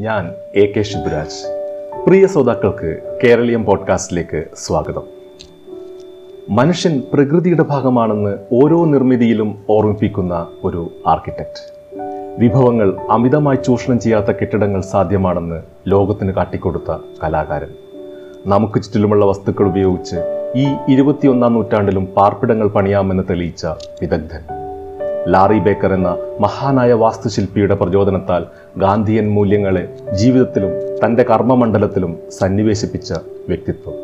ഞാൻ A K Shiburaj പ്രിയ ശ്രോതാക്കൾക്ക് കേരളീയം പോഡ്കാസ്റ്റിലേക്ക് സ്വാഗതം. മനുഷ്യൻ പ്രകൃതിയുടെ ഭാഗമാണെന്ന് ഓരോ നിർമ്മിതിയിലും ഓർമ്മിപ്പിക്കുന്ന ഒരു ആർക്കിടെക്റ്റ് വിഭവങ്ങൾ അമിതമായി ചൂഷണം ചെയ്യാത്ത കെട്ടിടങ്ങൾ സാധ്യമാണെന്ന് ലോകത്തിന് കാട്ടിക്കൊടുത്ത കലാകാരൻ. നമുക്ക് ചുറ്റിലുമുള്ള വസ്തുക്കൾ ഉപയോഗിച്ച് ഈ ഇരുപത്തിയൊന്നാം നൂറ്റാണ്ടിലും പാർപ്പിടങ്ങൾ പണിയാമെന്ന് തെളിയിച്ച വിദഗ്ധൻ. ലാറി ബേക്കർ എന്ന മഹാനായ വാസ്തുശില്പിയുടെ പ്രചോദനത്താൽ ഗാന്ധിയൻ മൂല്യങ്ങളെ ജീവിതത്തിലും തന്റെ കർമ്മമണ്ഡലത്തിലും സന്നിവേശിപ്പിച്ച വ്യക്തിത്വം.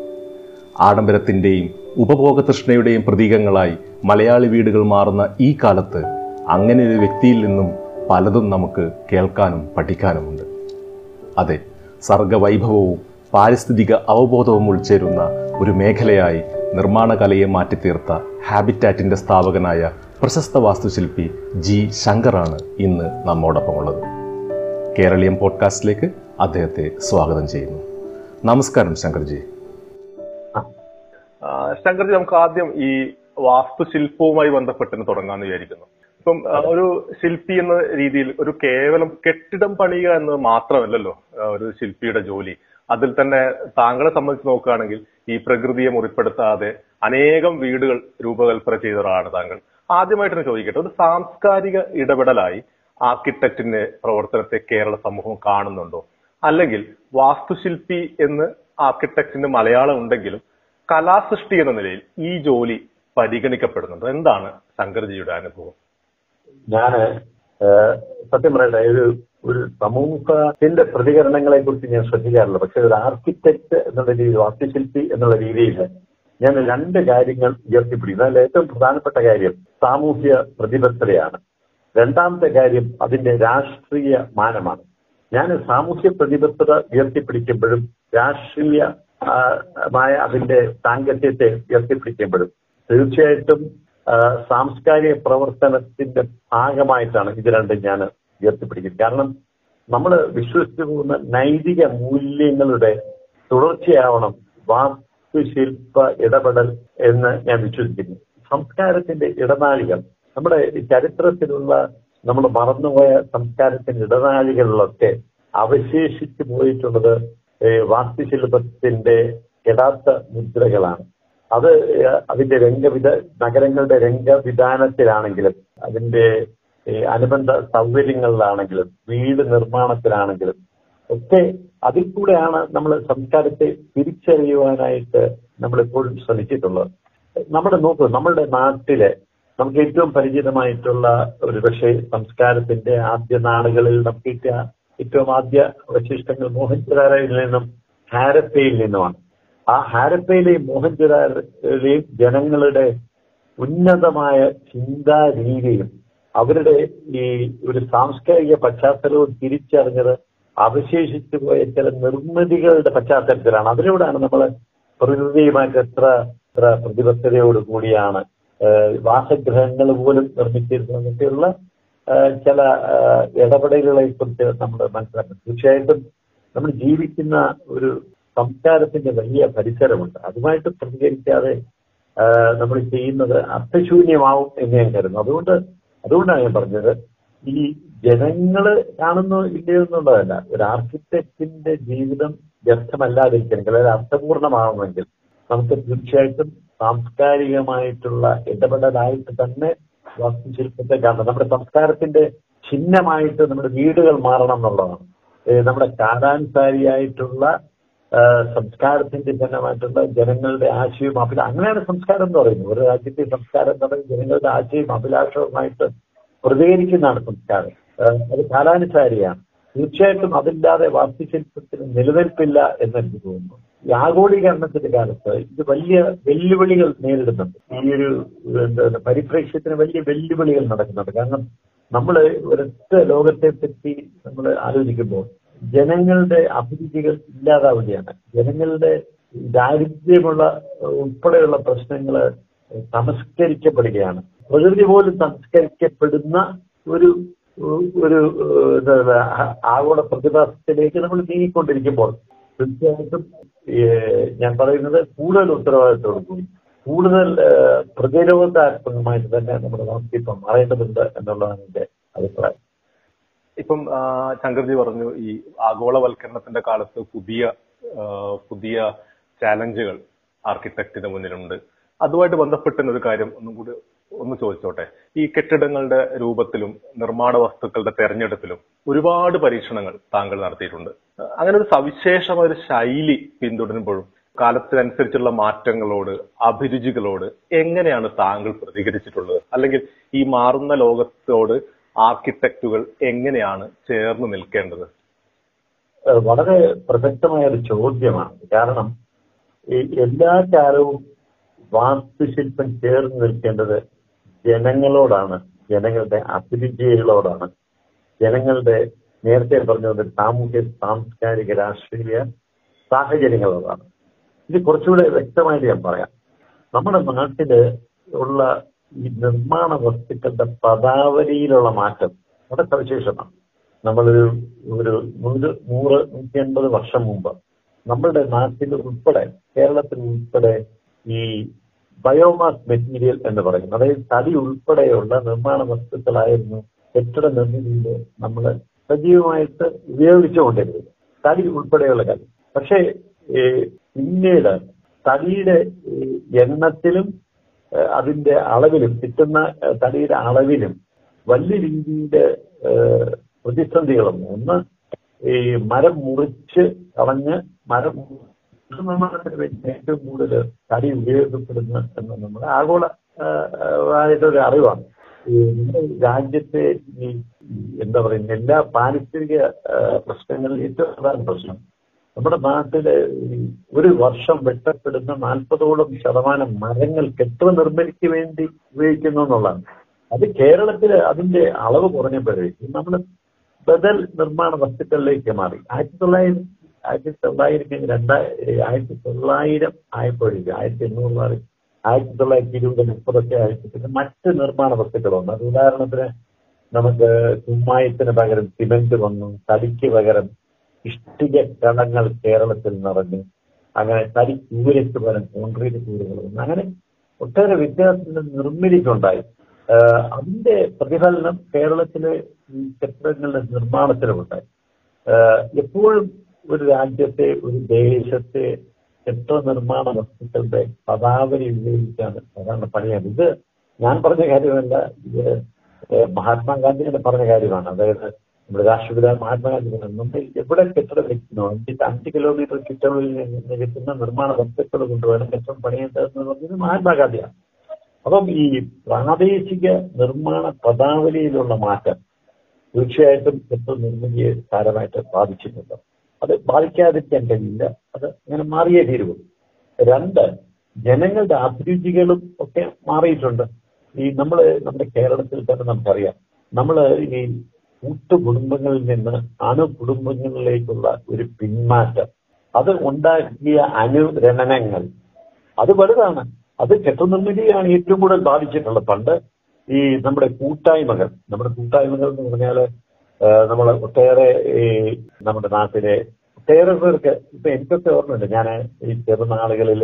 ആഡംബരത്തിന്റെയും ഉപഭോഗതൃഷ്ണയുടെയും പ്രതീകങ്ങളായി മലയാളി വീടുകൾ മാറുന്ന ഈ കാലത്ത് അങ്ങനെ ഒരു വ്യക്തിയിൽ നിന്നും പലതും നമുക്ക് കേൾക്കാനും പഠിക്കാനുമുണ്ട്. അതെ സർഗവൈഭവവും പാരിസ്ഥിതിക അവബോധവും ഉൾച്ചേരുന്ന ഒരു മേഖലയായി നിർമ്മാണകലയെ മാറ്റിത്തീർത്ത ഹാബിറ്റാറ്റിന്റെ സ്ഥാപകനായ പ്രശസ്ത വാസ്തുശില്പി ജി ശങ്കറാണ് ഇന്ന് നമ്മോടൊപ്പം ഉള്ളത് കേരളീയം പോഡ്കാസ്റ്റിലേക്ക് അദ്ദേഹത്തെ സ്വാഗതം ചെയ്യുന്നു. നമസ്കാരം ശങ്കർജി. ശങ്കർജി നമുക്ക് ആദ്യം ഈ വാസ്തുശില്പവുമായി ബന്ധപ്പെട്ട് തുടങ്ങാന്ന് വിചാരിക്കുന്നു. ഇപ്പം ഒരു ശില്പി എന്ന രീതിയിൽ ഒരു കേവലം കെട്ടിടം പണിയുക എന്നത് മാത്രമല്ലല്ലോ ഒരു ശില്പിയുടെ ജോലി. അതിൽ തന്നെ താങ്കളെ സംബന്ധിച്ച് നോക്കുകയാണെങ്കിൽ ഈ പ്രകൃതിയെ മുറിപ്പെടുത്താതെ അനേകം വീടുകൾ രൂപകൽപ്പന ചെയ്ത ഒരാളാണ് താങ്കൾ. ആദ്യമായിട്ട് ചോദിക്കട്ടെ. ഒരു സാംസ്കാരിക ഇടപെടലായി ആർക്കിടെക്റ്റിന്റെ പ്രവർത്തനത്തെ കേരള സമൂഹം കാണുന്നുണ്ടോ? അല്ലെങ്കിൽ വാസ്തുശില്പി എന്ന് ആർക്കിടെക്റ്റിന് മലയാളം ഉണ്ടെങ്കിലും കലാസൃഷ്ടി എന്ന നിലയിൽ ഈ ജോലി പരിഗണിക്കപ്പെടുന്നുണ്ടോ? എന്താണ് ശങ്കർജിയുടെ അനുഭവം? ഞാൻ സത്യം പറയട്ടെ ഒരു ഒരു സമൂഹത്തിന്റെ പ്രതികരണങ്ങളെ കുറിച്ച് ഞാൻ ശ്രദ്ധിക്കാറില്ല. പക്ഷെ ഒരു ആർക്കിടെക്ട് എന്നുള്ള രീതിയിൽ വാസ്തുശില്പി എന്നുള്ള രീതിയിൽ ഞാൻ രണ്ട് കാര്യങ്ങൾ ഉയർത്തിപ്പിടിക്കുന്നു. അതിൽ ഏറ്റവും പ്രധാനപ്പെട്ട കാര്യം സാമൂഹ്യ പ്രതിബദ്ധതയാണ്. രണ്ടാമത്തെ കാര്യം അതിന്റെ രാഷ്ട്രീയ മാനമാണ്. ഞാൻ സാമൂഹ്യ പ്രതിബദ്ധത ഉയർത്തിപ്പിടിക്കുമ്പോഴും രാഷ്ട്രീയമായ അതിന്റെ സാങ്കത്യത്തെ ഉയർത്തിപ്പിടിക്കുമ്പോഴും തീർച്ചയായിട്ടും സാംസ്കാരിക പ്രവർത്തനത്തിന്റെ ഭാഗമായിട്ടാണ് ഇത് രണ്ടും ഞാൻ ഉയർത്തിപ്പിടിക്കുന്നത്. കാരണം നമ്മൾ വിശ്വസിച്ചു പോകുന്ന നൈതിക മൂല്യങ്ങളുടെ തുടർച്ചയാവണം വാസ്തുശില്പ ഇടപെടൽ എന്ന് ഞാൻ വിശ്വസിക്കുന്നു. സംസ്കാരത്തിന്റെ ഇടനാഴികൾ. നമ്മുടെ ചരിത്രത്തിലുള്ള നമ്മൾ മറന്നുപോയ സംസ്കാരത്തിന്റെ ഇടനാഴികളിലൊക്കെ അവശേഷിച്ചു പോയിട്ടുള്ളത് വാസ്തുശില്പത്തിന്റെ യഥാർത്ഥ മുദ്രകളാണ്. അത് അതിന്റെ രംഗവിധ നഗരങ്ങളുടെ രംഗവിധാനത്തിലാണെങ്കിലും അതിന്റെ അനുബന്ധ സൗകര്യങ്ങളിലാണെങ്കിലും വീട് നിർമ്മാണത്തിലാണെങ്കിലും ഒക്കെ അതിൽ കൂടെയാണ് നമ്മൾ സംസ്കാരത്തെ തിരിച്ചറിയുവാനായിട്ട് നമ്മൾ എപ്പോഴും ശ്രമിച്ചിട്ടുള്ളത്. നമ്മുടെ നോക്ക് നമ്മളുടെ നാട്ടിലെ നമുക്ക് ഏറ്റവും പരിചിതമായിട്ടുള്ള ഒരു പക്ഷേ സംസ്കാരത്തിന്റെ ആദ്യ നാളുകളിൽ നമുക്ക് കിട്ടിയ ഏറ്റവും ആദ്യ അവശിഷ്ടങ്ങൾ മോഹൻജുദാരയിൽ നിന്നും ഹാരപ്പയിൽ നിന്നുമാണ്. ആ ഹാരപ്പയിലെയും മോഹൻജുദാരയിലെയും ജനങ്ങളുടെ ഉന്നതമായ ചിന്താ രീതിയും അവരുടെ ഈ ഒരു സാംസ്കാരിക പശ്ചാത്തലവും തിരിച്ചറിഞ്ഞത് അവശേഷിച്ചു പോയ ചില നിർമ്മിതികളുടെ പശ്ചാത്തലത്തിലാണ്. അതിലൂടെയാണ് നമ്മൾ പ്രകൃതിയുമായിട്ട് എത്ര എത്ര പ്രതിബദ്ധതയോട് കൂടിയാണ് വാസഗ്രഹങ്ങൾ പോലും നിർമ്മിച്ചിരുന്നതൊക്കെയുള്ള ചില ഇടപെടലുകളെ കുറിച്ച് നമ്മൾ മനസ്സിലാക്കണം. തീർച്ചയായിട്ടും നമ്മൾ ജീവിക്കുന്ന ഒരു സംസ്കാരത്തിന്റെ വലിയ പരിസരമുണ്ട്. അതുമായിട്ട് പ്രതികരിക്കാതെ നമ്മൾ ചെയ്യുന്നത് അർത്ഥശൂന്യമാവും എന്ന് ഞാൻ കരുതുന്നു. അതുകൊണ്ട് അതുകൊണ്ടാണ് ഞാൻ പറഞ്ഞത് ഈ ജനങ്ങൾ കാണുന്നു ഇല്ലയോ എന്നുള്ളതല്ല. ഒരു ആർക്കിടെക്റ്റിന്റെ ജീവിതം വ്യർത്ഥമല്ലാതിരിക്കണമെങ്കിൽ അതായത് അർത്ഥപൂർണമാവണമെങ്കിൽ നമുക്ക് തീർച്ചയായിട്ടും സാംസ്കാരികമായിട്ടുള്ള ഇടപെടലായിട്ട് തന്നെ വാസ്തുശില്പത്തെ കാണണം. നമ്മുടെ സംസ്കാരത്തിന്റെ ചിഹ്നമായിട്ട് നമ്മുടെ വീടുകൾ മാറണം എന്നുള്ളതാണ്. നമ്മുടെ കാലാനുസാരിയായിട്ടുള്ള സംസ്കാരത്തിന്റെ ജനമായിട്ടുള്ള ജനങ്ങളുടെ ആശയവും അഭില അങ്ങനെയാണ് സംസ്കാരം എന്ന് പറയുന്നത്. ഒരു രാജ്യത്തെ സംസ്കാരം എന്ന് പറയുന്നത് ജനങ്ങളുടെ ആശയവും അഭിലാഷവുമായിട്ട് പ്രതികരിക്കുന്നതാണ് സംസ്കാരം. അത് കാലാനുസാരിയാണ്. തീർച്ചയായിട്ടും അതില്ലാതെ വാസ്തുശില്പത്തിന് നിലനിൽപ്പില്ല എന്നെനിക്ക് തോന്നുന്നു. ഈ ആഗോളീകരണത്തിന്റെ കാലത്ത് ഇത് വലിയ വെല്ലുവിളികൾ നേരിടുന്നുണ്ട്. ഈ ഒരു എന്താ പരിപ്രേക്ഷ്യത്തിന് വലിയ വെല്ലുവിളികൾ നടക്കുന്നുണ്ട്. കാരണം നമ്മൾ ഒരൊറ്റ ലോകത്തെ പറ്റി നമ്മൾ ആലോചിക്കുമ്പോൾ ജനങ്ങളുടെ അഭിരുചികൾ ഇല്ലാതാവുകയാണ്. ജനങ്ങളുടെ ദാരിദ്ര്യമുള്ള ഉൾപ്പെടെയുള്ള പ്രശ്നങ്ങൾ സംസ്കരിക്കപ്പെടുകയാണ് പ്രകൃതി പോലും സംസ്കരിക്കപ്പെടുന്ന ഒരു ഒരു ആഗോള പ്രതിഭാസത്തിലേക്ക് നമ്മൾ നീങ്ങിക്കൊണ്ടിരിക്കുമ്പോൾ തീർച്ചയായിട്ടും ഞാൻ പറയുന്നത് കൂടുതൽ ഉത്തരവാദിത്തോടു കൂടി. കൂടുതൽ പ്രതിരോധാത്മകമായിട്ട് തന്നെ നമ്മുടെ വാസ്തവം മാറേണ്ടതുണ്ട് എന്നുള്ളതാണ് എന്റെ അഭിപ്രായം. ഇപ്പം ശങ്കർജി പറഞ്ഞു ഈ ആഗോളവൽക്കരണത്തിന്റെ കാലത്ത് പുതിയ പുതിയ ചാലഞ്ചുകൾ ആർക്കിടെക്ടിന്റെ മുന്നിലുണ്ട്. അതുമായിട്ട് ബന്ധപ്പെട്ട ഒരു കാര്യം ഒന്നും കൂടി ഒന്ന് ചോദിച്ചോട്ടെ. ഈ കെട്ടിടങ്ങളുടെ രൂപത്തിലും നിർമ്മാണ വസ്തുക്കളുടെ തെരഞ്ഞെടുപ്പിലും ഒരുപാട് പരീക്ഷണങ്ങൾ താങ്കൾ നടത്തിയിട്ടുണ്ട്. അങ്ങനെ ഒരു സവിശേഷമായ ഒരു ശൈലി പിന്തുടരുമ്പോഴും കാലത്തിനനുസരിച്ചുള്ള മാറ്റങ്ങളോട് അഭിരുചികളോട് എങ്ങനെയാണ് താങ്കൾ പ്രതികരിച്ചിട്ടുള്ളത്? അല്ലെങ്കിൽ ഈ മാറുന്ന ലോകത്തോട് ആർക്കിടെക്റ്റുകൾ എങ്ങനെയാണ് ചേർന്ന് നിൽക്കേണ്ടത്? വളരെ പ്രസക്തമായ ഒരു ചോദ്യമാണ്. കാരണം എല്ലാ കാലവും വാസ്തുശില്പം ചേർന്ന് നിൽക്കേണ്ടത് ജനങ്ങളോടാണ് ജനങ്ങളുടെ അഭിരുചികളോടാണ്. ജനങ്ങളുടെ നേരത്തെ പറഞ്ഞ പോലെ സാമൂഹ്യ സാംസ്കാരിക രാഷ്ട്രീയ സാഹചര്യങ്ങളോടാണ്. ഇത് കുറച്ചുകൂടെ വ്യക്തമായിട്ട് ഞാൻ പറയാം. നമ്മുടെ നാട്ടിൽ ഉള്ള ഈ നിർമ്മാണ വസ്തുക്കളുടെ പദാവലിയിലുള്ള മാറ്റം വളരെ സവിശേഷമാണ്. നമ്മളൊരു ഒരു നൂറ് നൂറ് നൂറ്റി അൻപത് വർഷം മുമ്പ് നമ്മളുടെ നാട്ടിൽ ഉൾപ്പെടെ കേരളത്തിൽ ഉൾപ്പെടെ ഈ ബയോമാസ് മെറ്റീരിയൽ എന്ന് പറയും അതായത് തടി ഉൾപ്പെടെയുള്ള നിർമ്മാണ വസ്തുക്കളായിരുന്നു കെട്ടിട നിർമ്മിതിയിൽ നമ്മൾ സജീവമായിട്ട് ഉപയോഗിച്ചുകൊണ്ടിരുന്നത്. തടി ഉൾപ്പെടെയുള്ള കാര്യം. പക്ഷേ പിന്നീട് തടിയുടെ എണ്ണത്തിലും അതിന്റെ അളവിലും കിട്ടുന്ന തടിയുടെ അളവിലും വലിയ രീതിയിലെ പ്രതിസന്ധികളൊന്നും. ഒന്ന് ഈ മരം മുറിച്ച് കളഞ്ഞ് മരം നിർമ്മാണത്തിന് വേണ്ടി ഏറ്റവും കൂടുതൽ തടി ഉപയോഗപ്പെടുന്ന എന്ന് നമ്മുടെ ആഗോള ആയിട്ടൊരു അറിവാണ്. രാജ്യത്തെ ഈ എന്താ പറയുന്ന എല്ലാ പാരിസ്ഥിതിക പ്രശ്നങ്ങളിൽ ഏറ്റവും പ്രധാന പ്രശ്നം നമ്മുടെ നാട്ടിൽ ഒരു വർഷം വെട്ടപ്പെടുന്ന നാൽപ്പതോളം ശതമാനം മരങ്ങൾ കെട്ടു നിർമ്മിതിക്ക് വേണ്ടി ഉപയോഗിക്കുന്നു എന്നുള്ളതാണ്. അത് കേരളത്തിൽ അതിന്റെ അളവ് കുറഞ്ഞപ്പോഴേക്കും നമ്മൾ ബദൽ നിർമ്മാണ വസ്തുക്കളിലേക്ക് മാറി. ആയിരത്തി തൊള്ളായിരം ആയിരത്തി തൊള്ളായിരത്തി രണ്ടായിരത്തി ആയിരത്തി തൊള്ളായിരം ആയപ്പോഴേക്കും ആയിരത്തി എണ്ണൂറ് ആയിരത്തി തൊള്ളായിരത്തി ഇരുപത് മുപ്പതൊക്കെ പിന്നെ മറ്റ് നിർമ്മാണ വസ്തുക്കളുണ്ട് അത് ഉദാഹരണത്തിന് നമുക്ക് കുമ്മായത്തിന് പകരം സിമെന്റ് വന്നു തടിക്ക് പകരം ഇഷ്ടിക കണങ്ങൾ കേരളത്തിൽ നിറഞ്ഞു അങ്ങനെ തടി കൂരയ്ക്ക് പകരം കോൺക്രീറ്റ് കൂരുകൾ വന്നു. അങ്ങനെ ഒട്ടേറെ വിദ്യാർത്ഥികൾ നിർമ്മിതിക്കുണ്ടായി. അതിന്റെ പ്രതിഫലനം കേരളത്തിലെ ഈ കെട്ടിടങ്ങളുടെ നിർമ്മാണത്തിലുമുണ്ടായി എപ്പോഴും ഒരു രാജ്യത്തെ ഒരു ദേശത്തെ എത്ര നിർമ്മാണ വസ്തുക്കളുടെ പദാവലി ഉപയോഗിച്ചാണ് സാധാരണ പണിയാണ് ഇത് ഞാൻ പറഞ്ഞ കാര്യമല്ല. ഇത് മഹാത്മാഗാന്ധി തന്നെ പറഞ്ഞ കാര്യമാണ്. അതായത് നമ്മുടെ രാഷ്ട്രപിതാവ് മഹാത്മാഗാന്ധി പറഞ്ഞു നമ്മൾ എവിടെ കെട്ടിടം വെക്കുന്നോ? അഞ്ച് അഞ്ച് കിലോമീറ്റർ ചുറ്റളവിൽ നിന്ന് കിട്ടുന്ന നിർമ്മാണ വസ്തുക്കൾ കൊണ്ടുവേണം കെട്ടിടം പണിയേണ്ടതെന്ന് പറഞ്ഞത് മഹാത്മാഗാന്ധിയാണ്. അപ്പം ഈ പ്രാദേശിക നിർമ്മാണ പദാവലിയിലുള്ള മാറ്റം തീർച്ചയായിട്ടും കെട്ടിട നിർമ്മിതിയെ സാരമായിട്ട് ബാധിച്ചിട്ടുണ്ട്. അത് ബാധിക്കാതിരിക്കാൻ കഴിയില്ല അത് അങ്ങനെ മാറിയേ തീരുള്ളൂ. രണ്ട് ജനങ്ങളുടെ അഭിരുചികളും ഒക്കെ മാറിയിട്ടുണ്ട്. ഈ നമ്മൾ നമ്മുടെ കേരളത്തിൽ തന്നെ നമുക്കറിയാം. നമ്മൾ ഈ കൂട്ടുകുടുംബങ്ങളിൽ നിന്ന് അണുകുടുംബങ്ങളിലേക്കുള്ള ഒരു പിന്മാറ്റം. അത് ഉണ്ടാക്കിയ അനുരണനങ്ങൾ. അത് വലുതാണ്. അത് കെട്ടുനിർമ്മിതിയാണ് ഏറ്റവും കൂടുതൽ ബാധിച്ചിട്ടുള്ളത്. പണ്ട് ഈ നമ്മുടെ കൂട്ടായ്മകൾ നമ്മുടെ കൂട്ടായ്മകൾ എന്ന് പറഞ്ഞാൽ നമ്മൾ ഒട്ടേറെ ഈ നമ്മുടെ നാട്ടിലെ ഒട്ടേറെ പേർക്ക് ഇപ്പൊ എനിക്കൊക്കെ ഓർമ്മയുണ്ട്. ഞാൻ ഈ ചെറുനാളുകളിൽ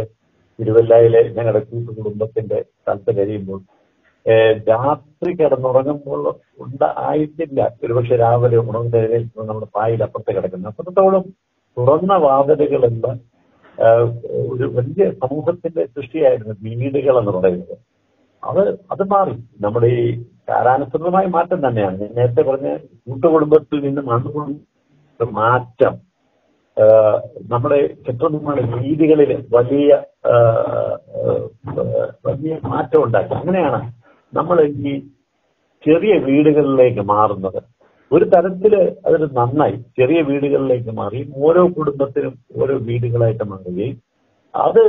തിരുവല്ലയിലെ ഞങ്ങളുടെ കൂട്ടു കുടുംബത്തിന്റെ സ്ഥലത്ത് കഴിയുമ്പോൾ രാത്രി കിടന്നുറങ്ങുമ്പോൾ ഉണ്ടായിട്ടില്ല ഒരുപക്ഷെ രാവിലെ ഉണർന്ന് എഴുന്നേൽക്കുമ്പോൾ നമ്മുടെ പായിൽ അപ്പുറത്ത് കിടക്കുന്നത് അത്രത്തോളം തുറന്ന വാതിലുകളുള്ള ഒരു വലിയ സമൂഹത്തിന്റെ സൃഷ്ടിയായിരുന്നു വീടുകൾ എന്ന് പറയുന്നത്. അത് അത് മാറി. നമ്മുടെ ഈ കാലാനുസൃതമായ മാറ്റം തന്നെയാണ്. ഞാൻ നേരത്തെ പറഞ്ഞ കൂട്ടുകുടുംബത്തിൽ നിന്ന് അണുകുടുംബ മാറ്റം നമ്മുടെ ചിത്രനിർമ്മാണ രീതികളിൽ വലിയ വലിയ മാറ്റം ഉണ്ടാക്കി. അങ്ങനെയാണ് നമ്മൾ ഈ ചെറിയ വീടുകളിലേക്ക് മാറുന്നത്. ഒരു തരത്തിൽ അതൊരു നന്നായി ചെറിയ വീടുകളിലേക്ക് മാറി ഓരോ കുടുംബത്തിനും ഓരോ വീടുകളായിട്ട് മാറുകയും അത്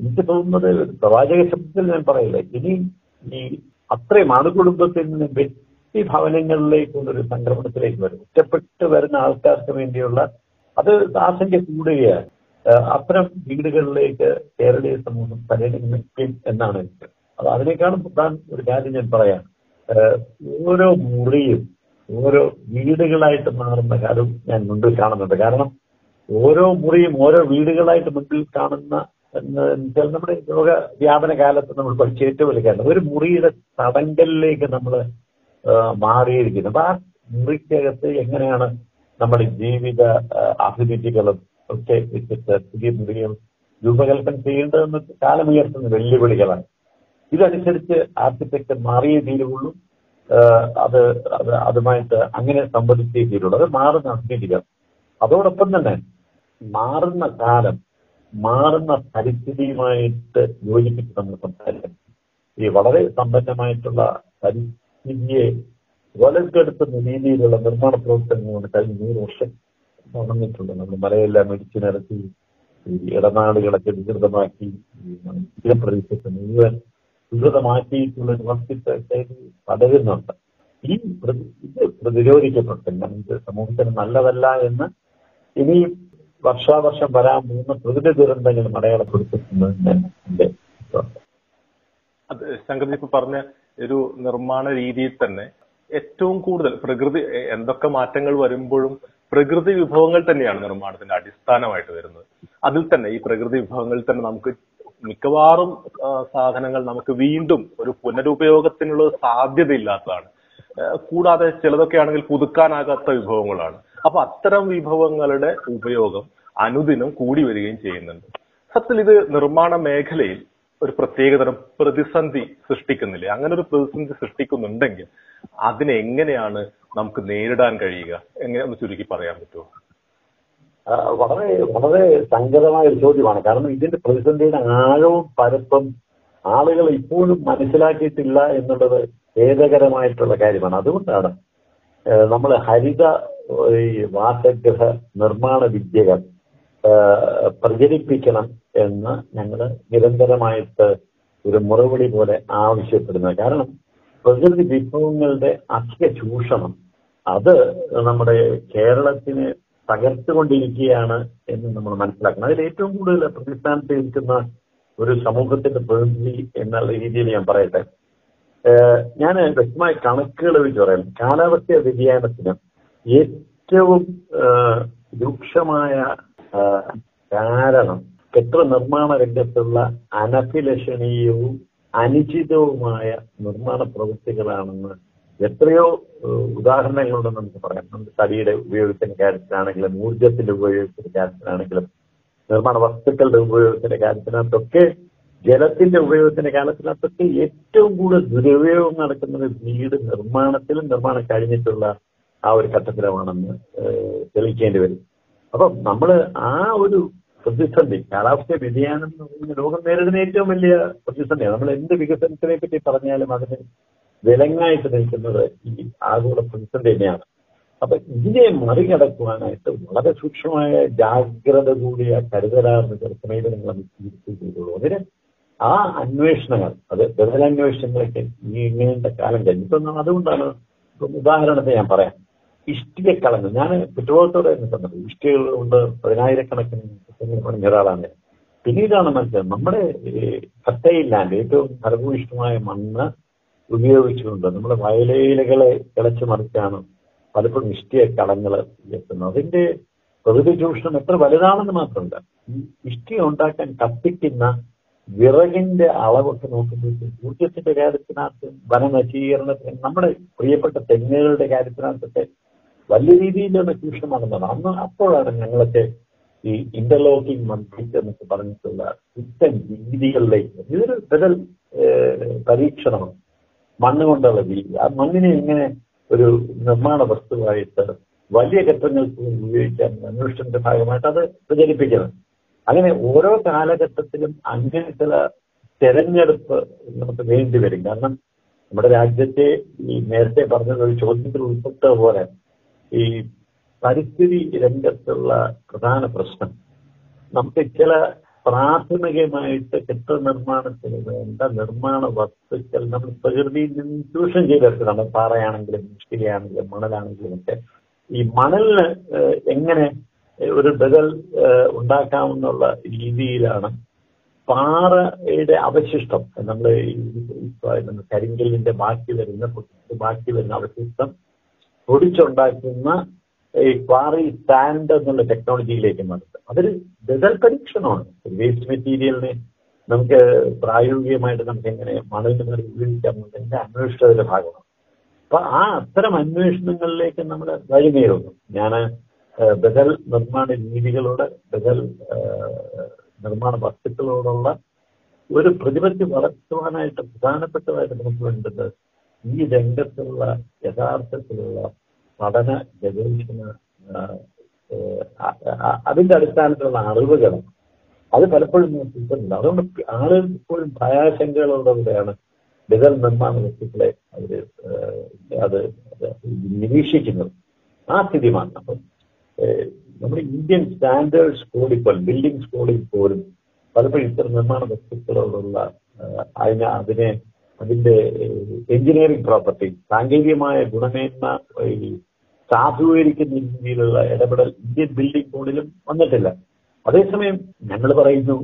എനിക്ക് തോന്നുന്നത് പ്രവാചക ശബ്ദത്തിൽ ഞാൻ പറയില്ല. ഇനി ഈ അത്രയും അണുകുടുംബത്തിൽ നിന്ന് ഒരു സംക്രമണത്തിലേക്ക് വരും ഒറ്റപ്പെട്ട് വരുന്ന ആൾക്കാർക്ക് വേണ്ടിയുള്ള അത് ആശങ്ക കൂടുകയാണ്. അത്തരം വീടുകളിലേക്ക് കേരളീയ സമൂഹം പരിഗണിക്കും എന്നാണ് എനിക്ക്. അത് അതിനേക്കാളും പ്രധാന ഒരു കാര്യം ഞാൻ പറയാം. ഓരോ മുറിയും ഓരോ വീടുകളായിട്ട് മാറുന്ന കാലവും ഞാൻ മുൻപിൽ കാണുന്നുണ്ട്. കാരണം ഓരോ മുറിയും ഓരോ വീടുകളായിട്ട് മുൻപിൽ കാണുന്ന നമ്മുടെ രോഗ വ്യാപന കാലത്ത് നമ്മൾ പഠിച്ച ഏറ്റവും വലിയ കാരണം ഒരു മുറിയുടെ തടങ്കലിലേക്ക് നമ്മൾ മാറിയിരിക്കുന്നു. അപ്പൊ ആ മുറിക്കകത്ത് എങ്ങനെയാണ് നമ്മുടെ ജീവിത അഭിരുചികളും ഒക്കെ വെച്ചിട്ട് പുതിയ മുറികൾ രൂപകൽപ്പന ചെയ്യേണ്ടതെന്ന് കാലമുയർത്തുന്ന വെല്ലുവിളികളാണ്. ഇതനുസരിച്ച് ആർക്കിടെക്ചർ മാറിയേ തീരുള്ളൂ. അത് അത് അതുമായിട്ട് അങ്ങനെ സംബന്ധിച്ചേ തീരുള്ളൂ. അത് മാറുന്ന അഭിരുചികൾ. അതോടൊപ്പം തന്നെ മാറുന്ന കാലം മാറുന്ന പരിസ്ഥിതിയുമായിട്ട് യോജിപ്പിച്ച് നമ്മൾ സംസാരിക്കണം. ഈ വളരെ സമ്പന്നമായിട്ടുള്ള പരിസ്ഥിതിയെ വലക്കെടുത്തുന്ന രീതിയിലുള്ള നിർമ്മാണ പ്രവർത്തനങ്ങളാണ് കഴിഞ്ഞ നൂറ് വർഷം നടന്നിട്ടുണ്ട്. നമ്മൾ മലയെല്ലാം ഇടിച്ചു നിരത്തി ഈ ഇടനാടുകളൊക്കെ വികൃതമാക്കി ഈ തീരപ്രദേശത്ത് മുഴുവൻ വികൃതമാക്കിയിട്ടുള്ള ഒരു പടരുന്നുണ്ട്. ഈ ഇത് പ്രതിരോധിക്കപ്പെട്ടില്ല നമുക്ക് സമൂഹത്തിന് നല്ലതല്ല എന്ന് ഇനി വർഷാവർഷം വരാൻ പോകുന്ന പ്രകൃതി ദുരന്തങ്ങളും മലയാളപ്പെടുത്തുന്നത് എന്റെ ശങ്കർജി ഇപ്പൊ പറഞ്ഞ ഒരു നിർമ്മാണ രീതിയിൽ തന്നെ ഏറ്റവും കൂടുതൽ പ്രകൃതി എന്തൊക്കെ മാറ്റങ്ങൾ വരുമ്പോഴും പ്രകൃതി വിഭവങ്ങൾ തന്നെയാണ് നിർമ്മാണത്തിന്റെ അടിസ്ഥാനമായിട്ട് വരുന്നത്. അതിൽ തന്നെ ഈ പ്രകൃതി വിഭവങ്ങളിൽ തന്നെ നമുക്ക് മിക്കവാറും സാധനങ്ങൾ നമുക്ക് വീണ്ടും ഒരു പുനരുപയോഗത്തിനുള്ള സാധ്യതയില്ലാത്തതാണ്. കൂടാതെ ചിലതൊക്കെ ആണെങ്കിൽ പുതുക്കാനാകാത്ത വിഭവങ്ങളാണ്. അപ്പൊ അത്തരം വിഭവങ്ങളുടെ ഉപയോഗം അനുദിനം കൂടി വരികയും ചെയ്യുന്നുണ്ട്. സത്യത്തിൽ ഇത് നിർമ്മാണ മേഖലയിൽ ഒരു പ്രത്യേകതരം പ്രതിസന്ധി സൃഷ്ടിക്കുന്നില്ലേ? അങ്ങനെ ഒരു പ്രതിസന്ധി സൃഷ്ടിക്കുന്നുണ്ടെങ്കിൽ അതിനെ എങ്ങനെയാണ് നമുക്ക് നേരിടാൻ കഴിയുക? എങ്ങനെ ഒന്ന് ചുരുക്കി പറയാൻ പറ്റുമോ? വളരെ വളരെ സങ്കടമായ ഒരു ചോദ്യമാണ്. കാരണം ഇതിന്റെ പ്രതിസന്ധിയുടെ ആഴവും പരപ്പും ആളുകൾ ഇപ്പോഴും മനസ്സിലാക്കിയിട്ടില്ല എന്നുള്ളത് ഖേദകരമായിട്ടുള്ള കാര്യമാണ്. അതുകൊണ്ടാണ് നമ്മൾ ഹരിത ഈ വാസഗൃഹ നിർമ്മാണ വിദ്യകൾ പ്രചരിപ്പിക്കണം എന്ന് ഞങ്ങൾ നിരന്തരമായിട്ട് ഒരു മുറവിളി പോലെ ആവശ്യപ്പെടുന്നത്. കാരണം പ്രകൃതി വിഭവങ്ങളുടെ അധിക ചൂഷണം അത് നമ്മുടെ കേരളത്തിന് തകർത്തുകൊണ്ടിരിക്കുകയാണ് എന്ന് നമ്മൾ മനസ്സിലാക്കണം. അതിൽ ഏറ്റവും കൂടുതൽ പ്രതിസ്ഥാനത്ത് നിൽക്കുന്ന ഒരു സമൂഹത്തിന്റെ പ്രതിനിധി എന്നുള്ള രീതിയിൽ ഞാൻ പറയട്ടെ. ഞാൻ വ്യക്തമായ കണക്കുകൾ വെച്ച് പറയാം. കാലാവസ്ഥ വ്യതിയാനത്തിന് ഏറ്റവും രൂക്ഷമായ കാരണം കെട്ടിട നിർമ്മാണ രംഗത്തുള്ള അനഭിലഷണീയവും അനുചിതവുമായ നിർമ്മാണ പ്രവൃത്തികളാണെന്ന് എത്രയോ ഉദാഹരണങ്ങളുണ്ട് നമുക്ക് പറയാം. നമുക്ക് തടിയുടെ ഉപയോഗത്തിന്റെ കാര്യത്തിലാണെങ്കിലും ഊർജത്തിന്റെ ഉപയോഗത്തിന്റെ കാര്യത്തിലാണെങ്കിലും നിർമ്മാണ വസ്തുക്കളുടെ ഉപയോഗത്തിന്റെ കാര്യത്തിനകത്തൊക്കെ ജലത്തിന്റെ ഉപയോഗത്തിന്റെ കാലത്തിനകത്തൊക്കെ ഏറ്റവും കൂടുതൽ ദുരുപയോഗം നടക്കുന്നത് വീട് നിർമ്മാണത്തിലും നിർമ്മാണം കഴിഞ്ഞിട്ടുള്ള ആ ഒരു ഘട്ടത്തിലുമാണെന്ന് തെളിയിക്കേണ്ടി വരും. അപ്പം നമ്മൾ ആ ഒരു പ്രതിസന്ധി കാലാവസ്ഥ വ്യതിയാനം ലോകം നേരിടുന്ന ഏറ്റവും വലിയ പ്രതിസന്ധിയാണ്. നമ്മൾ എന്ത് വികസനത്തിനെ പറ്റി പറഞ്ഞാലും അതിന് വിലങ്ങായിട്ട് നിൽക്കുന്നത് ഈ ആഗോള പ്രതിസന്ധി തന്നെയാണ്. അപ്പൊ ഇതിനെ മറികടക്കുവാനായിട്ട് വളരെ സൂക്ഷ്മമായ ജാഗ്രത കൂടിയ കരുതലാർന്ന ചില നിങ്ങൾ സ്വീകരിച്ചിട്ടുള്ളൂ അതിന് ആ അന്വേഷണങ്ങൾ അത് ബദലന്വേഷണങ്ങളൊക്കെ ഇങ്ങനത്തെ കാലം കഴിഞ്ഞു ഇപ്പൊ ന- അതുകൊണ്ടാണ് ഉദാഹരണത്തെ ഞാൻ പറയാം. ഇഷ്ടിക കളഞ്ഞു. ഞാൻ കുറ്റബോധത്തോടെ നിൽക്കുന്നത് ഇഷ്ടികൾ കൊണ്ട് പതിനായിരക്കണക്കിന് പണിഞ്ഞ ഒരാളാണ്. പിന്നീടാണ് മനസ്സിലായത് നമ്മുടെ ഫർട്ടൈൽ ലാൻഡ് ഏറ്റവും ഫലഭൂയിഷ്ടമായ മണ്ണ് ഉപയോഗിച്ചുകൊണ്ട് നമ്മുടെ വയലേലകളെ കിളച്ചു മറിച്ചാണ് പലപ്പോഴും ഇഷ്ടിക കളങ്ങൾ എത്തുന്നത്. അതിന്റെ പ്രകൃതി ചൂഷണം എത്ര വലുതാണെന്ന് മാത്രമല്ല ഈ ഇഷ്ടിക ഉണ്ടാക്കാൻ കത്തിക്കുന്ന വിറകിന്റെ അളവൊക്കെ നോക്കുമ്പോഴത്തേക്ക് ഊർജത്തിന്റെ കാര്യത്തിനകത്ത് വനനശീകരണത്തിന് നമ്മുടെ പ്രിയപ്പെട്ട തെങ്ങുകളുടെ കാര്യത്തിനകത്തൊക്കെ വലിയ രീതിയിലുള്ള ചൂഷണമാണെന്നാണ്. അന്ന് അപ്പോഴാണ് ഞങ്ങളൊക്കെ ഈ ഇന്റർലോക്കിംഗ് മന്ത്രിക്ക് എന്നൊക്കെ പറഞ്ഞിട്ടുള്ള പുത്തൻ രീതികളിലേക്ക് ഇതൊരു ബദൽ പരീക്ഷണമാണ്. മണ്ണ് കൊണ്ടുള്ള രീതി ആ മണ്ണിനെ ഇങ്ങനെ ഒരു നിർമ്മാണ വസ്തുവായിട്ട് വലിയ ഘട്ടങ്ങൾക്ക് ഉപയോഗിക്കാൻ അന്വേഷണത്തിന്റെ ഭാഗമായിട്ട് അത് പ്രചരിപ്പിക്കുന്നത് അങ്ങനെ ഓരോ കാലഘട്ടത്തിലും അങ്ങനെ ചില തെരഞ്ഞെടുപ്പ് നമുക്ക് വേണ്ടി വരും. കാരണം നമ്മുടെ രാജ്യത്തെ ഈ നേരത്തെ പറഞ്ഞത് ഒരു ചോദ്യത്തിൽ ഉൾപ്പെട്ട പോലെ ഈ പരിസ്ഥിതി രംഗത്തുള്ള പ്രധാന പ്രശ്നം. നമുക്ക് ചില പ്രാഥമികമായിട്ട് കെട്ടിട നിർമ്മാണത്തിന് വേണ്ട നിർമ്മാണ വസ്തുക്കൾ നമ്മൾ പ്രകൃതിയിൽ നിന്ന് ചൂഷണം ചെയ്തെടുത്തതാണ് പാറയാണെങ്കിലും ഇഷ്ടികയാണെങ്കിലും മണലാണെങ്കിലും ഒക്കെ ഈ മണലിന് എങ്ങനെ ഒരു ബദൽ ഉണ്ടാക്കാമെന്നുള്ള രീതിയിലാണ് പാറയുടെ അവശിഷ്ടം. നമ്മൾ ഈ കരിങ്കല്ലിന്റെ ബാക്കി വരുന്ന ബാക്കി വരുന്ന അവശിഷ്ടം പൊടിച്ചുണ്ടാക്കുന്ന ഈ ക്വാറി സാൻഡ് എന്നുള്ള ടെക്നോളജിയിലേക്ക് മാറുന്നത് അതൊരു ബദൽ പരീക്ഷണമാണ്. വേസ്റ്റ് മെറ്റീരിയലിനെ നമുക്ക് പ്രായോഗികമായിട്ട് നമുക്ക് എങ്ങനെ മണലിന് മേലെ ഉപയോഗിക്കാം എന്നുള്ളതിന്റെ അന്വേഷണത്തിന്റെ ഭാഗമാണ്. അപ്പൊ ആ അത്തരം അന്വേഷണങ്ങളിലേക്ക് നമ്മൾ വഴിമേറുന്നു ഞാൻ ബദൽ നിർമ്മാണ രീതികളോട് ബദൽ നിർമ്മാണ വസ്തുക്കളോടുള്ള ഒരു പ്രതിപത്തി വളർത്തുവാനായിട്ട് പ്രധാനപ്പെട്ടതായിട്ട് നമുക്ക് വേണ്ടത് ഈ രംഗത്തുള്ള യഥാർത്ഥത്തിലുള്ള പഠന ഗവേഷണ അതിന്റെ അടിസ്ഥാനത്തിലുള്ള അറിവുകൾ. അത് പലപ്പോഴും നമുക്ക് കിട്ടുന്നില്ല അതുകൊണ്ട് ആളുകൾ ഇപ്പോഴും ഭയാശങ്കകളോടുകൂടെയാണ് ബദൽ നിർമ്മാണ വസ്തുക്കളെ അവർ അത് നിരീക്ഷിക്കുന്നത്. ആ സ്ഥിതി അപ്പം നമ്മുടെ ഇന്ത്യൻ സ്റ്റാൻഡേർഡ്സ് കൂടി പോലും ബിൽഡിംഗ്സ് കൂടി പോലും പലപ്പോഴും ഇത്തരം നിർമ്മാണ വസ്തുക്കളോടുള്ള അതിന് അതിനെ അതിനെ അതിന്റെ എഞ്ചിനീയറിംഗ് പ്രോപ്പർട്ടി സാങ്കേതികമായ ഗുണമേന്മ സാധൂകരിക്കുന്ന രീതിയിലുള്ള ഇടപെടൽ ഇന്ത്യൻ ബിൽഡിംഗ് കോഡിലും വന്നിട്ടില്ല. അതേസമയം ഞങ്ങൾ പറയുന്നു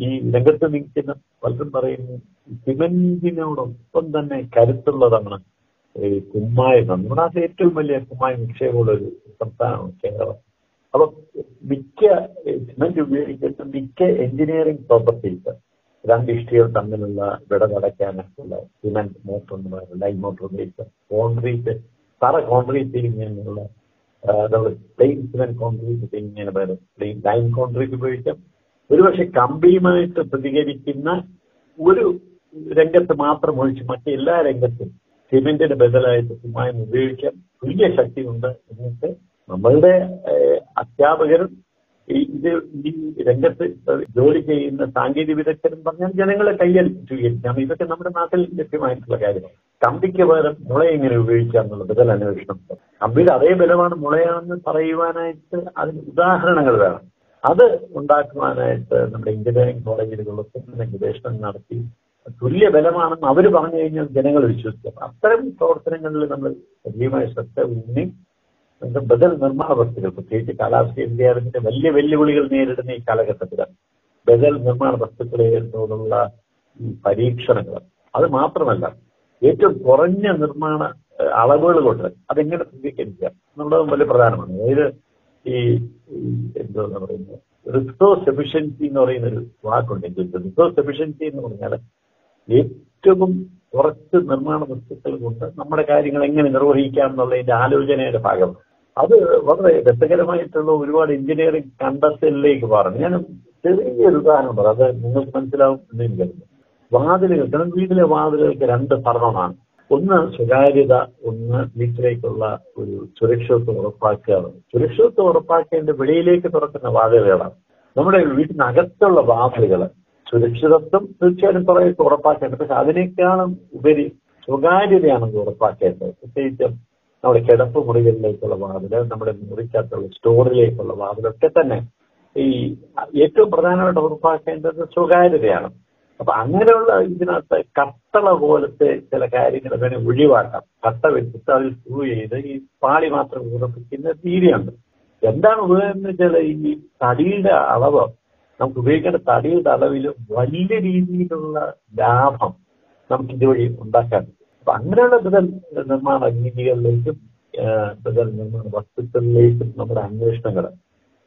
ഈ രംഗത്ത് നിൽക്കുന്ന പലരും പറയുന്നു സിമെന്റിനോടൊപ്പം തന്നെ കരുത്തുള്ളതാണ് ഈ കുമ്മായം നമ്മുടെ ഏറ്റവും വലിയ കുമ്മായ നിക്ഷേപമുള്ള ഒരു സംസ്ഥാനമാണ് കേരളം. അപ്പൊ മിക്ക സിമെന്റ് ഉപയോഗിക്കുന്ന മിക്ക എഞ്ചിനീയറിംഗ് പ്രോപ്പർട്ടീസ് രണ്ട് ഇഷ്ടികൾ തമ്മിലുള്ള വിട തടയ്ക്കാനൊക്കെയുള്ള സിമെന്റ് മോട്ടർ ലൈൻ മോട്ടോർ ഉപയോഗിച്ച കോൺക്രീറ്റ് തറ കോൺക്രീറ്റ് ചെയ്യുന്നതിനുള്ള നമ്മൾ പ്ലെയിൻ സിമെന്റ് കോൺക്രീറ്റ് ചെയ്യുന്നതിന് പകരം പ്ലെയിൻ ലൈൻ കോൺക്രീറ്റ് ഉപയോഗിക്കാം. ഒരുപക്ഷെ കമ്പിയുമായിട്ട് പ്രതികരിക്കുന്ന ഒരു രംഗത്ത് മാത്രം ഒഴിച്ച് മറ്റെല്ലാ രംഗത്തും സിമെന്റിന് ബദലായിട്ട് കുമ്മായം ഉപയോഗിക്കാൻ തുല്യ ശക്തിയുണ്ട് എന്നിട്ട് നമ്മളുടെ അധ്യാപകർ ഇത് ഈ രംഗത്ത് ജോലി ചെയ്യുന്ന സാങ്കേതിക വിദഗ്ധരും പറഞ്ഞാൽ ജനങ്ങളെ കൈയടിച്ച് സ്വീകരിക്കാം. ഇതൊക്കെ നമ്മുടെ നാട്ടിൽ ലഭ്യമായിട്ടുള്ള കാര്യമാണ്. കമ്പിക്ക് പകരം മുള എങ്ങനെ ഉപയോഗിക്കാം എന്നുള്ള ബദൽ അന്വേഷണം. കമ്പിയുടെ അതേ ബലമാണ് മുളയാണെന്ന് പറയുവാനായിട്ട് അതിന് ഉദാഹരണങ്ങൾ വേണം. അത് ഉണ്ടാക്കുവാനായിട്ട് നമ്മുടെ എഞ്ചിനീയറിംഗ് തന്നെ ഗവേഷണം നടത്തി തുല്യ ബലമാണെന്ന് അവർ പറഞ്ഞു കഴിഞ്ഞാൽ ജനങ്ങൾ വിശ്വസിക്കും. അത്തരം പ്രവർത്തനങ്ങളിൽ നമ്മൾ സജീവമായ ശ്രദ്ധ ഊന്നി നമ്മുടെ ബദൽ നിർമ്മാണ പദ്ധതികൾ പ്രത്യേകിച്ച് കാലാവസ്ഥ വ്യതിയാനത്തിന്റെ വലിയ വെല്ലുവിളികൾ നേരിടുന്ന ഈ കാലഘട്ടത്തിലാണ് ബദൽ നിർമ്മാണ വസ്തുക്കളോടുള്ള ഈ പരീക്ഷണങ്ങൾ. അത് മാത്രമല്ല ഏറ്റവും കുറഞ്ഞ നിർമ്മാണ അളവുകൾ കൊണ്ട് അതെങ്ങനെ സ്വീകരിക്കുക എന്നുള്ളതും വലിയ പ്രധാനമാണ്. അതായത് ഈ എന്തോന്ന് എന്തോ പറയുന്നത് റിസോഴ്സ് എഫിഷ്യൻസി എന്ന് പറയുന്ന ഒരു വാക്കുണ്ട് റിസോഴ്സ് എഫിഷ്യൻസി എന്ന് പറഞ്ഞാൽ ഏറ്റവും കുറച്ച് നിർമ്മാണ വസ്തുക്കൾ കൊണ്ട് നമ്മുടെ കാര്യങ്ങൾ എങ്ങനെ നിർവഹിക്കാം എന്നുള്ളതിന്റെ ആലോചനയുടെ ഭാഗം അത് വളരെ രസകരമായിട്ടുള്ള ഒരുപാട് എഞ്ചിനീയറിംഗ് കണ്ടെത്തലിലേക്ക് പറഞ്ഞു ഞാൻ ചെറിയൊരു ഉദാഹരണം പറയാം. അത് നിങ്ങൾക്ക് മനസ്സിലാവും എന്ന് എനിക്ക് കരുതുന്നു വാതിലുകൾ വീട്ടിലെ വാതിലുകൾക്ക് രണ്ട് ഭരണമാണ്. ഒന്ന് സ്വകാര്യത ഒന്ന് വീട്ടിലേക്കുള്ള ഒരു സുരക്ഷിതത്വം ഉറപ്പാക്കുക സുരക്ഷിതത്വം ഉറപ്പാക്കേണ്ട വെളിയിലേക്ക് തുറക്കുന്ന വാതിലുകളാണ്. നമ്മുടെ വീട്ടിനകത്തുള്ള വാതിലുകൾ സുരക്ഷിതത്വം തീർച്ചയായും കുറെ ഉറപ്പാക്കേണ്ടത്. പക്ഷെ അതിനേക്കാളും ഉപരി സ്വകാര്യതയാണ് ഉറപ്പാക്കേണ്ടത്. പ്രത്യേകിച്ചും നമ്മുടെ കിടപ്പ് മുറികളിലേക്കുള്ള വാതിൽ നമ്മുടെ മുറിക്കകത്തുള്ള സ്റ്റോറിലേക്കുള്ള വാതിലൊക്കെ തന്നെ ഈ ഏറ്റവും പ്രധാനമായിട്ട് ഉറപ്പാക്കേണ്ടത് സ്വകാര്യതയാണ്. അപ്പൊ അങ്ങനെയുള്ള ഇതിനകത്ത് കത്തള പോലത്തെ ചില കാര്യങ്ങൾ വേണേൽ ഒഴിവാക്കാം. കത്ത വെച്ചിട്ട് അതിൽ സ്ക്രൂ ചെയ്ത് ഈ പാളി മാത്രം ഉറപ്പിക്കുന്ന രീതിയുണ്ട്. എന്താണ് ഉപയോഗം എന്ന് വെച്ചാൽ ഈ തടിയുടെ അളവ് നമുക്ക് ഉപയോഗിക്കേണ്ട തടിയുടെ അളവിൽ വലിയ രീതിയിലുള്ള ലാഭം നമുക്ക് ഇതുവഴി ഉണ്ടാക്കാൻ അപ്പൊ അങ്ങനെയുള്ള ബദൽ നിർമ്മാണ രീതികളിലേക്കും ബദൽ നിർമ്മാണ വസ്തുക്കളിലേക്കും നമ്മുടെ അന്വേഷണങ്ങൾ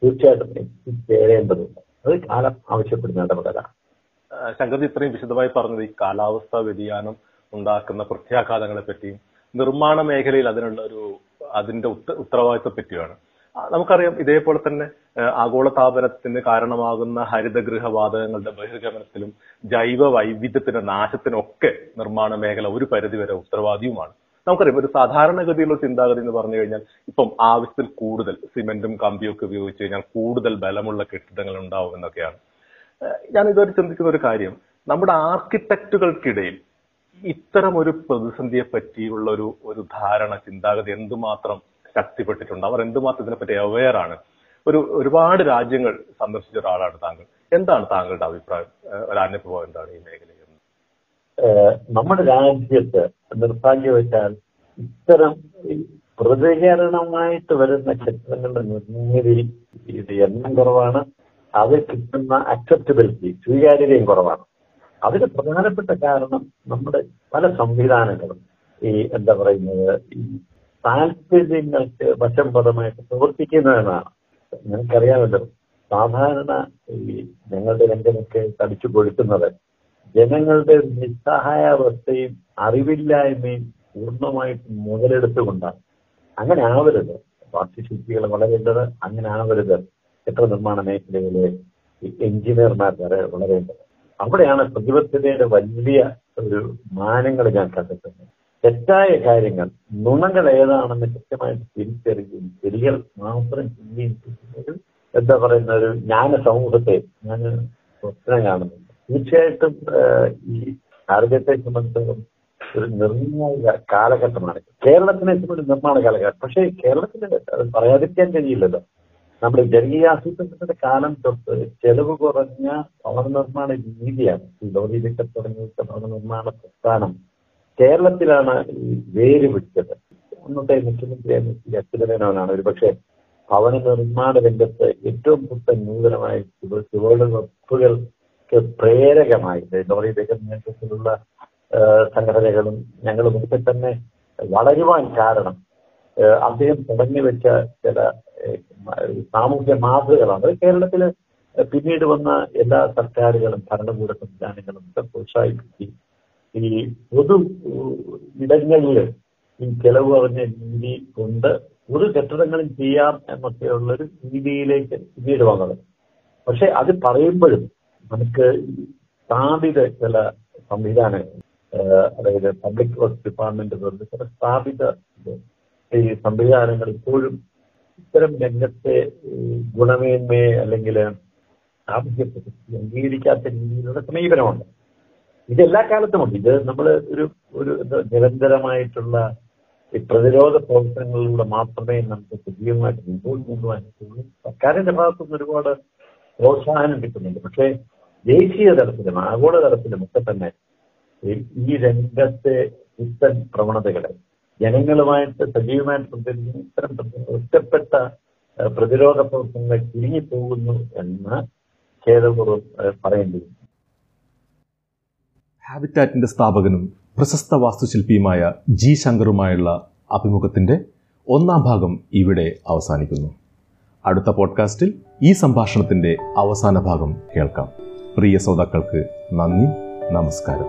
തീർച്ചയായിട്ടും എത്തിച്ചേരേണ്ടതുണ്ട് അത് കാലം ആവശ്യപ്പെടുന്ന ഇടപെടലാണ്. ശങ്കർ ഇത്രയും വിശദമായി പറഞ്ഞത് ഈ കാലാവസ്ഥാ വ്യതിയാനം ഉണ്ടാക്കുന്ന പ്രത്യാഘാതങ്ങളെ പറ്റിയും നിർമ്മാണ മേഖലയിൽ അതിനുള്ള ഒരു അതിന്റെ ഉത്ത- ഉത്തരവാദിത്വത്തെ പറ്റിയാണ് നമുക്കറിയാം ഇതേപോലെ തന്നെ ആഗോളതാപനത്തിന് കാരണമാകുന്ന ഹരിതഗൃഹ വാതകങ്ങളുടെ ബഹിർഗമനത്തിലും ജൈവ വൈവിധ്യത്തിന്റെ നാശത്തിനും ഒക്കെ നിർമ്മാണ മേഖല ഒരു പരിധിവരെ ഉത്തരവാദിയുമാണ്. നമുക്കറിയാം ഒരു സാധാരണഗതിയിലുള്ള ചിന്താഗതി എന്ന് പറഞ്ഞു കഴിഞ്ഞാൽ ഇപ്പം ആവശ്യത്തിൽ കൂടുതൽ സിമെന്റും കമ്പിയും ഒക്കെ ഉപയോഗിച്ച് കഴിഞ്ഞാൽ കൂടുതൽ ബലമുള്ള കെട്ടിടങ്ങൾ ഉണ്ടാവും എന്നൊക്കെയാണ്. ഞാൻ ഇതുവരെ ചിന്തിക്കുന്ന ഒരു കാര്യം നമ്മുടെ ആർക്കിടെക്റ്റുകൾക്കിടയിൽ ഇത്തരം ഒരു പ്രതിസന്ധിയെ പറ്റിയുള്ള ഒരു ഒരു ധാരണ ചിന്താഗതി എന്തുമാത്രം ശക്തിപ്പെട്ടിട്ടുണ്ട്. അവർ എന്തുമാത്രം ഇതിനെപ്പറ്റി അവെയർ ആണ്. ഒരു ഒരുപാട് രാജ്യങ്ങൾ സന്ദർശിച്ച ഒരാളാണ് താങ്കൾ. എന്താണ് താങ്കളുടെ അഭിപ്രായം? ഒരു അനുഭവം എന്താണ് ഈ മേഖലയിൽ? നമ്മുടെ രാജ്യത്ത് നിർഭാഗ്യവശാൽ ഇത്തരം പ്രതികരണമായിട്ട് വരുന്ന ക്ഷേത്രങ്ങളുടെ നിർമ്മിതി ഇത് എണ്ണം കുറവാണ്. അത് കിട്ടുന്ന അക്സെപ്റ്റബിലിറ്റി സ്വീകാര്യതയും കുറവാണ്. അതിന് പ്രധാനപ്പെട്ട കാരണം നമ്മുടെ പല സംവിധാനങ്ങളും ഈ എന്താ പറയുന്നത് താല്പര്യങ്ങൾക്ക് വശംപദമായിട്ട് പ്രവർത്തിക്കുന്നതെന്നാണ്. നിങ്ങൾക്കറിയാമല്ലോ സാധാരണ ഈ ഞങ്ങളുടെ രംഗമൊക്കെ തടിച്ചു കൊഴുക്കുന്നത് ജനങ്ങളുടെ നിസ്സഹായാവസ്ഥയും അറിവില്ലായ്മയും പൂർണമായിട്ട് മുതലെടുത്തുകൊണ്ടാണ്. അങ്ങനെ ആവരുത്. വാസ്തുശില്പികൾ വളരേണ്ടത് അങ്ങനെ ആവരുത്. ചിത്ര നിർമ്മാണ മേഖലയിലെ എഞ്ചിനീയർമാർ വരെ വളരേണ്ടത്. അവിടെയാണ് പ്രതിബദ്ധതയുടെ വലിയ ഒരു മാനങ്ങൾ ഞാൻ കണ്ടെത്തുന്നത്. തെറ്റായ കാര്യങ്ങൾ നുണങ്ങൾ ഏതാണെന്ന് കൃത്യമായിട്ട് തിരിച്ചറിയുകയും ശരികൾ മാത്രം ഒരു എന്താ പറയുന്ന ഒരു ജ്ഞാന സമൂഹത്തെ ഞാൻ സ്വപ്നം കാണുന്നുണ്ട് തീർച്ചയായിട്ടും ഈ ഭാരതത്തെ സംബന്ധിച്ചിടത്തോളം ഒരു നിർണായക കാലഘട്ടമാണ്. കേരളത്തിനെ സംബന്ധിച്ച് നിർമ്മാണ കാലഘട്ടം. പക്ഷേ കേരളത്തിന് പറയാതിരിക്കാൻ കഴിയില്ലല്ലോ. നമ്മുടെ ജനകീയ ആസൂത്രണത്തിന്റെ കാലം തൊട്ട് ചെലവ് കുറഞ്ഞ ഭവന നിർമ്മാണ രീതിയാണ്. ഈ ലോറിയിലൊക്കെ തുടങ്ങിയ ഭവന നിർമ്മാണ പ്രസ്ഥാനം. കേരളത്തിലാണ് ഈ വേര് പിടിച്ചത് അന്നത്തെ മുഖ്യമന്ത്രി ശ്രീ അച്യുതമേനോനാണ് ഒരു പക്ഷേ ഭവന നിർമ്മാണ രംഗത്ത് ഏറ്റവും പുത്തൻ നൂതനമായ ചുവ- ചുവടുവെപ്പുകൾക്ക് പ്രേരകമായി. ലോറി നേതൃത്വത്തിലുള്ള സംഘടനകളും ഞങ്ങളും ഒക്കെ തന്നെ വളരുവാൻ കാരണം അദ്ദേഹം തുടങ്ങി വെച്ച ചില സാമൂഹ്യ മാതൃകളാണ് അത് കേരളത്തിൽ പിന്നീട് വന്ന എല്ലാ സർക്കാരുകളും ഭരണകൂട സംവിധാനങ്ങളും ഒക്കെ പ്രോത്സാഹിപ്പിക്കുകയും ഈ പൊതു ഇടങ്ങളിൽ ഈ ചെലവ് കുറഞ്ഞ രീതി കൊണ്ട് ഒരു കെട്ടിടങ്ങളും ചെയ്യാം എന്നൊക്കെയുള്ളൊരു രീതിയിലേക്ക് പിന്നീട് വന്നത്. പക്ഷെ അത് പറയുമ്പോഴും നമുക്ക് സ്ഥാപിത ചില സംവിധാനങ്ങൾ അതായത് പബ്ലിക് വർക്ക് ഡിപ്പാർട്ട്മെന്റ് പോലുള്ള ചില സ്ഥാപിത ഈ സംവിധാനങ്ങൾ ഇപ്പോഴും ഇത്തരം രംഗത്തെ ഗുണമേന്മയെ അല്ലെങ്കിൽ ആവശ്യപ്പെട്ട് അംഗീകരിക്കാത്ത രീതിയിലുള്ള സമീപനമുണ്ട്. ഇത് എല്ലാ കാലത്തുമുണ്ട് ഇത് നമ്മൾ ഒരു ഒരു നിരന്തരമായിട്ടുള്ള ഈ പ്രതിരോധ പ്രവർത്തനങ്ങളിലൂടെ മാത്രമേ നമുക്ക് സജീവമായിട്ട് മുമ്പോട്ട് കൊണ്ടുപോകാൻ പറ്റുള്ളൂ. സർക്കാരിന്റെ ഭാഗത്തുനിന്ന് ഒരുപാട് പ്രോത്സാഹനം കിട്ടുന്നുണ്ട്. പക്ഷേ ദേശീയ തലത്തിലും ആഗോള തലത്തിലും ഒക്കെ തന്നെ ഈ- രംഗത്തെ പുത്തൻ പ്രവണതകളെ ജനങ്ങളുമായിട്ട് സജീവമായിട്ട് പ്രതികരിക്കുന്ന ഇത്തരം ഒറ്റപ്പെട്ട പ്രതിരോധ പ്രവർത്തനങ്ങൾ ചുരുങ്ങിപ്പോകുന്നു എന്ന് ഖേദപൂർവം ഏഹ്, ഹാബിറ്റാറ്റിന്റെ സ്ഥാപകനും പ്രശസ്ത വാസ്തുശില്പിയുമായ ജി ശങ്കറുമായുള്ള അഭിമുഖത്തിന്റെ ഒന്നാം ഭാഗം ഇവിടെ അവസാനിക്കുന്നു. അടുത്ത പോഡ്കാസ്റ്റിൽ ഈ സംഭാഷണത്തിന്റെ അവസാന ഭാഗം കേൾക്കാം. പ്രിയ ശ്രോതാക്കൾക്ക് നന്ദി നമസ്കാരം.